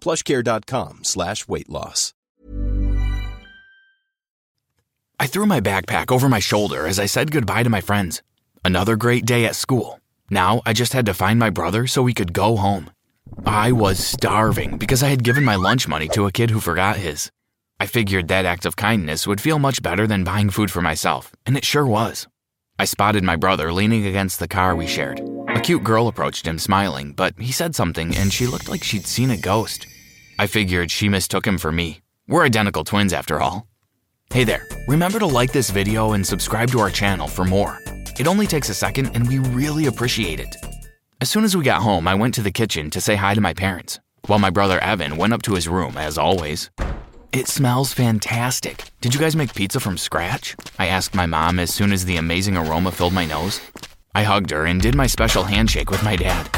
plushcare.com slash weight loss. I threw my backpack over my shoulder as I said goodbye to my friends. Another great day at school. Now I just had to find my brother so we could go home. I was starving because I had given my lunch money to a kid who forgot his. I figured that act of kindness would feel much better than buying food for myself, and it sure was. I spotted my brother leaning against the car we shared. A cute girl approached him smiling, but he said something and she looked like she'd seen a ghost. I figured she mistook him for me. We're identical twins after all. Hey there, remember to like this video and subscribe to our channel for more. It only takes a second and we really appreciate it. As soon as we got home, I went to the kitchen to say hi to my parents, while my brother Evan went up to his room, as always. It smells fantastic. Did you guys make pizza from scratch? I asked my mom as soon as the amazing aroma filled my nose. I hugged her and did my special handshake with my dad.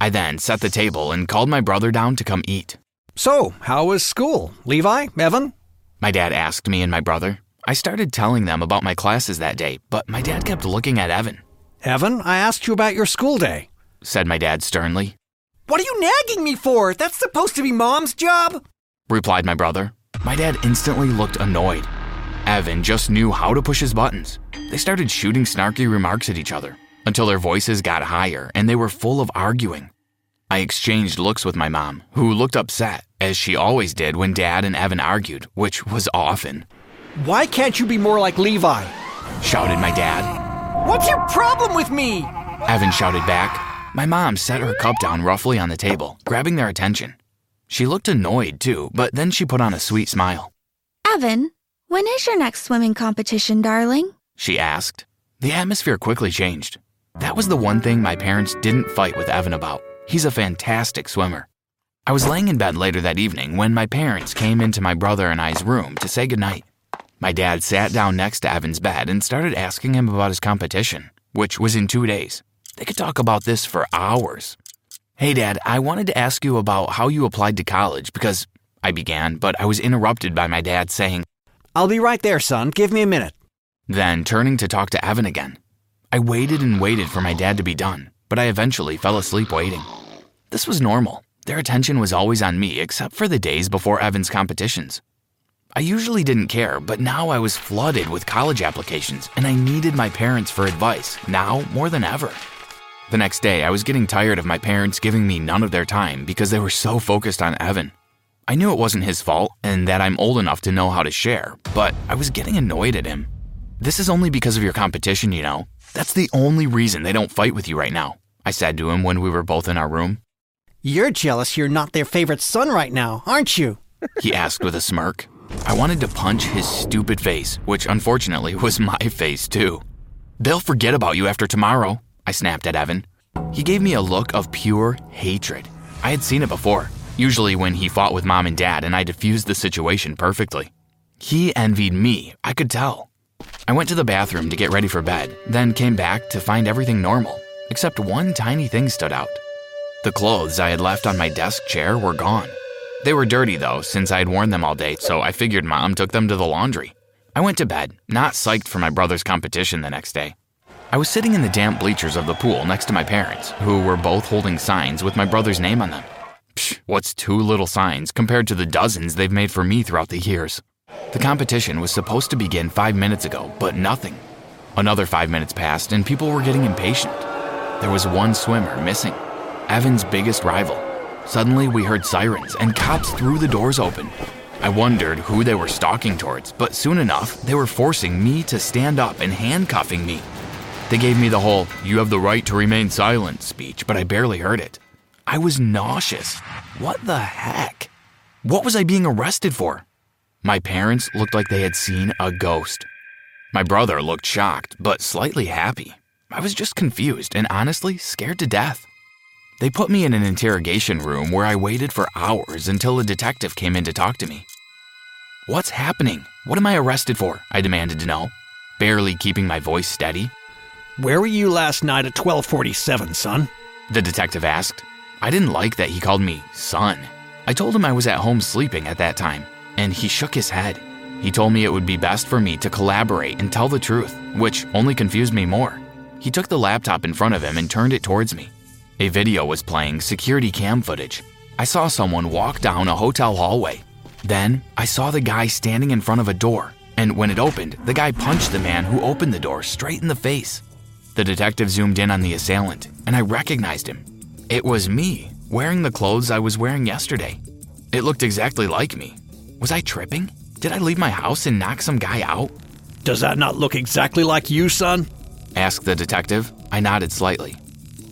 I then set the table and called my brother down to come eat. So, how was school? Levi? Evan? My dad asked me and my brother. I started telling them about my classes that day, but my dad kept looking at Evan, Evan, I asked you about your school day. said my dad sternly. What are you nagging me for? That's supposed to be mom's job. replied my brother. My dad instantly looked annoyed. Evan just knew how to push his buttons. They started shooting snarky remarks at each other until their voices got higher and they were full of arguing. I exchanged looks with my mom, who looked upset, as she always did when dad and Evan argued, which was often. Why can't you be more like Levi? Shouted my dad. What's your problem with me? Evan shouted back. My mom set her cup down roughly on the table, grabbing their attention. She looked annoyed too, but then she put on a sweet smile. Evan, when is your next swimming competition, darling? she asked. The atmosphere quickly changed. That was the one thing my parents didn't fight with Evan about. He's a fantastic swimmer. I was laying in bed later that evening when my parents came into my brother and I's room to say goodnight. My dad sat down next to Evan's bed and started asking him about his competition, which was in two days. They could talk about this for hours. Hey, Dad, I wanted to ask you about how you applied to college because I began, but I was interrupted by my dad saying, I'll be right there, son. Give me a minute. then turning to talk to Evan again. I waited and waited for my dad to be done, but I eventually fell asleep waiting. This was normal. Their attention was always on me, except for the days before Evan's competitions. I usually didn't care, but now I was flooded with college applications, and I needed my parents for advice, now more than ever. The next day, I was getting tired of my parents giving me none of their time because they were so focused on Evan. I knew it wasn't his fault and that I'm old enough to know how to share, but I was getting annoyed at him. This is only because of your competition, you know. That's the only reason they don't fight with you right now, I said to him when we were both in our room. You're jealous you're not their favorite son right now, aren't you? He asked with a smirk. I wanted to punch his stupid face, which unfortunately was my face too. They'll forget about you after tomorrow, I snapped at Evan. He gave me a look of pure hatred. I had seen it before, usually when he fought with mom and dad, and I diffused the situation perfectly. He envied me, I could tell. I went to the bathroom to get ready for bed, then came back to find everything normal, except one tiny thing stood out. The clothes I had left on my desk chair were gone. They were dirty though, since I had worn them all day, so I figured mom took them to the laundry. I went to bed, not psyched for my brother's competition the next day. I was sitting in the damp bleachers of the pool next to my parents, who were both holding signs with my brother's name on them. Psh, what's two little signs compared to the dozens they've made for me throughout the years? The competition was supposed to begin five minutes ago, but nothing. Another five minutes passed, and people were getting impatient. There was one swimmer missing, Evan's biggest rival. Suddenly, we heard sirens, and cops threw the doors open. I wondered who they were stalking towards, but soon enough, they were forcing me to stand up and handcuffing me. They gave me the whole, you have the right to remain silent speech, but I barely heard it. I was nauseous. What the heck? What was I being arrested for? My parents looked like they had seen a ghost. My brother looked shocked, but slightly happy. I was just confused and honestly scared to death. They put me in an interrogation room where I waited for hours until a detective came in to talk to me. What's happening? What am I arrested for? I demanded to know, barely keeping my voice steady. Where were you last night at 1247, son? The detective asked. I didn't like that he called me son. I told him I was at home sleeping at that time, and he shook his head. He told me it would be best for me to collaborate and tell the truth, which only confused me more. He took the laptop in front of him and turned it towards me. A video was playing security cam footage. I saw someone walk down a hotel hallway. Then I saw the guy standing in front of a door, and when it opened, the guy punched the man who opened the door straight in the face. The detective zoomed in on the assailant, and I recognized him. It was me, wearing the clothes I was wearing yesterday. It looked exactly like me. Was I tripping? Did I leave my house and knock some guy out? Does that not look exactly like you, son? asked the detective. I nodded slightly.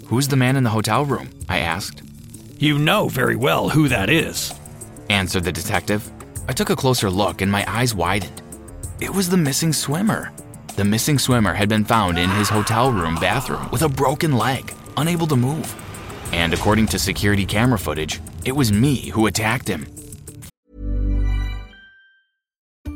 Who's the man in the hotel room? I asked. You know very well who that is, answered the detective. I took a closer look and my eyes widened. It was the missing swimmer. The missing swimmer had been found in his hotel room bathroom with a broken leg, unable to move. And according to security camera footage, it was me who attacked him.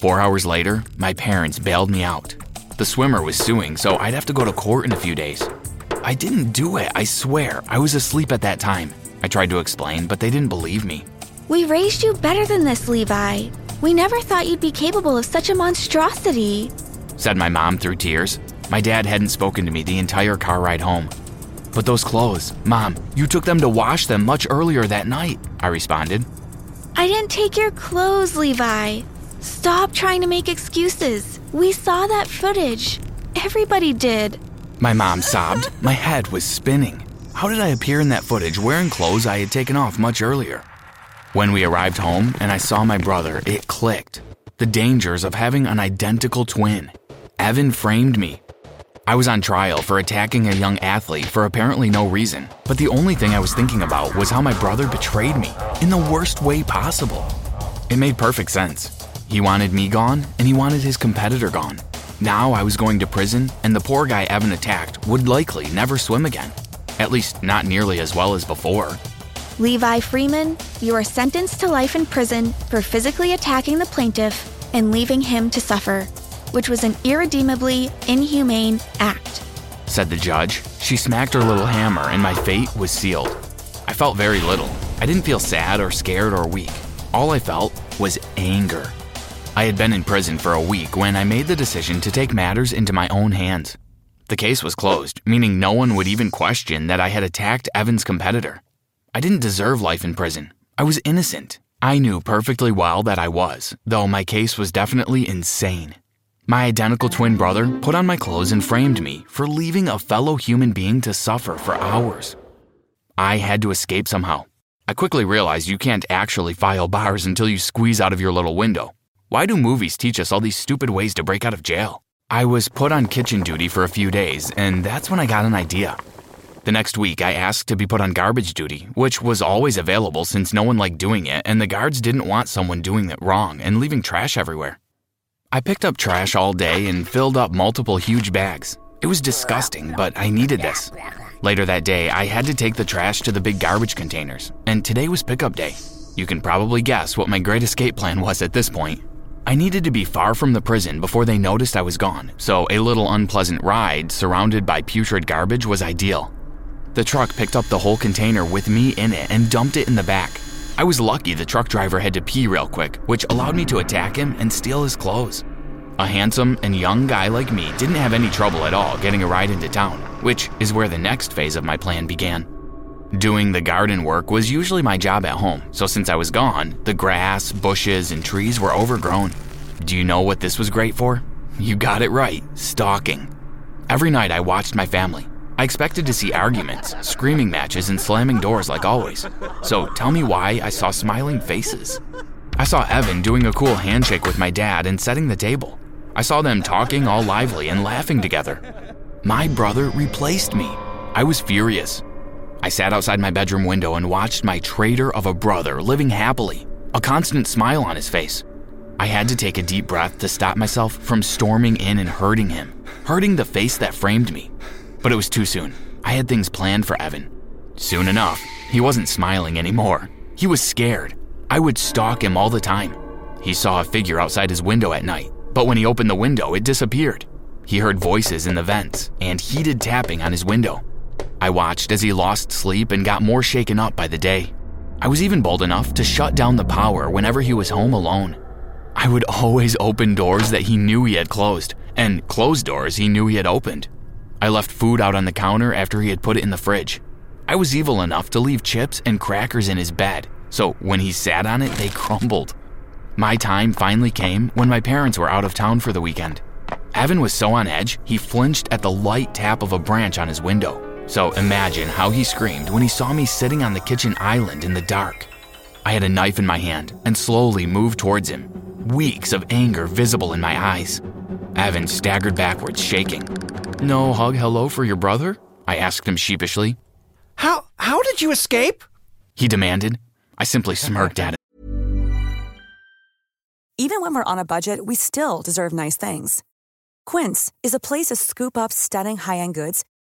Four hours later, my parents bailed me out. The swimmer was suing, so I'd have to go to court in a few days. I didn't do it, I swear. I was asleep at that time. I tried to explain, but they didn't believe me. We raised you better than this, Levi. We never thought you'd be capable of such a monstrosity. Said my mom through tears. My dad hadn't spoken to me the entire car ride home. But those clothes, Mom, you took them to wash them much earlier that night, I responded. I didn't take your clothes, Levi. Stop trying to make excuses. We saw that footage. Everybody did. My mom sobbed. My head was spinning. How did I appear in that footage wearing clothes I had taken off much earlier? When we arrived home and I saw my brother, it clicked. The dangers of having an identical twin. Evan framed me. I was on trial for attacking a young athlete for apparently no reason, but the only thing I was thinking about was how my brother betrayed me in the worst way possible. It made perfect sense. He wanted me gone, and he wanted his competitor gone. Now I was going to prison, and the poor guy Evan attacked would likely never swim again. At least, not nearly as well as before. Levi Freeman, you are sentenced to life in prison for physically attacking the plaintiff and leaving him to suffer, which was an irredeemably inhumane act. Said the judge. She smacked her little hammer, and my fate was sealed. I felt very little. I didn't feel sad or scared or weak. All I felt was anger. I had been in prison for a week when I made the decision to take matters into my own hands. The case was closed, meaning no one would even question that I had attacked Evan's competitor. I didn't deserve life in prison. I was innocent. I knew perfectly well that I was, though my case was definitely insane. My identical twin brother put on my clothes and framed me for leaving a fellow human being to suffer for hours. I had to escape somehow. I quickly realized you can't actually file bars until you squeeze out of your little window. Why do movies teach us all these stupid ways to break out of jail? I was put on kitchen duty for a few days, and that's when I got an idea. The next week, I asked to be put on garbage duty, which was always available since no one liked doing it, and the guards didn't want someone doing it wrong and leaving trash everywhere. I picked up trash all day and filled up multiple huge bags. It was disgusting, but I needed this. Later that day, I had to take the trash to the big garbage containers, and today was pickup day. You can probably guess what my great escape plan was at this point. I needed to be far from the prison before they noticed I was gone, so a little unpleasant ride surrounded by putrid garbage was ideal. The truck picked up the whole container with me in it and dumped it in the back. I was lucky the truck driver had to pee real quick, which allowed me to attack him and steal his clothes. A handsome and young guy like me didn't have any trouble at all getting a ride into town, which is where the next phase of my plan began. Doing the garden work was usually my job at home, so since I was gone, the grass, bushes, and trees were overgrown. Do you know what this was great for? You got it right stalking. Every night I watched my family. I expected to see arguments, screaming matches, and slamming doors like always. So tell me why I saw smiling faces. I saw Evan doing a cool handshake with my dad and setting the table. I saw them talking all lively and laughing together. My brother replaced me. I was furious. I sat outside my bedroom window and watched my traitor of a brother living happily, a constant smile on his face. I had to take a deep breath to stop myself from storming in and hurting him, hurting the face that framed me. But it was too soon. I had things planned for Evan. Soon enough, he wasn't smiling anymore. He was scared. I would stalk him all the time. He saw a figure outside his window at night, but when he opened the window, it disappeared. He heard voices in the vents and heated tapping on his window. I watched as he lost sleep and got more shaken up by the day. I was even bold enough to shut down the power whenever he was home alone. I would always open doors that he knew he had closed, and close doors he knew he had opened. I left food out on the counter after he had put it in the fridge. I was evil enough to leave chips and crackers in his bed, so when he sat on it, they crumbled. My time finally came when my parents were out of town for the weekend. Evan was so on edge, he flinched at the light tap of a branch on his window. So imagine how he screamed when he saw me sitting on the kitchen island in the dark. I had a knife in my hand and slowly moved towards him, weeks of anger visible in my eyes. Evan staggered backwards, shaking. No hug hello for your brother? I asked him sheepishly. How how did you escape? He demanded. I simply smirked at him. Even when we're on a budget, we still deserve nice things. Quince is a place to scoop up stunning high-end goods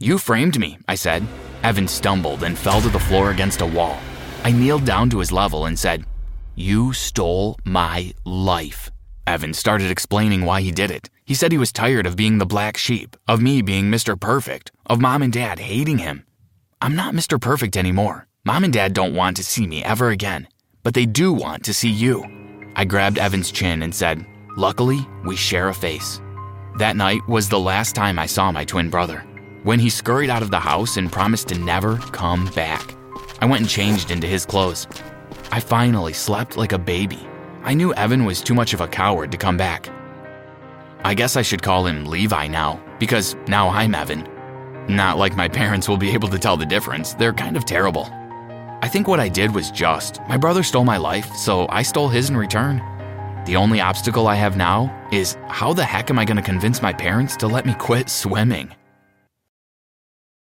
You framed me, I said. Evan stumbled and fell to the floor against a wall. I kneeled down to his level and said, You stole my life. Evan started explaining why he did it. He said he was tired of being the black sheep, of me being Mr. Perfect, of mom and dad hating him. I'm not Mr. Perfect anymore. Mom and dad don't want to see me ever again, but they do want to see you. I grabbed Evan's chin and said, Luckily, we share a face. That night was the last time I saw my twin brother. When he scurried out of the house and promised to never come back, I went and changed into his clothes. I finally slept like a baby. I knew Evan was too much of a coward to come back. I guess I should call him Levi now, because now I'm Evan. Not like my parents will be able to tell the difference, they're kind of terrible. I think what I did was just. My brother stole my life, so I stole his in return. The only obstacle I have now is how the heck am I going to convince my parents to let me quit swimming?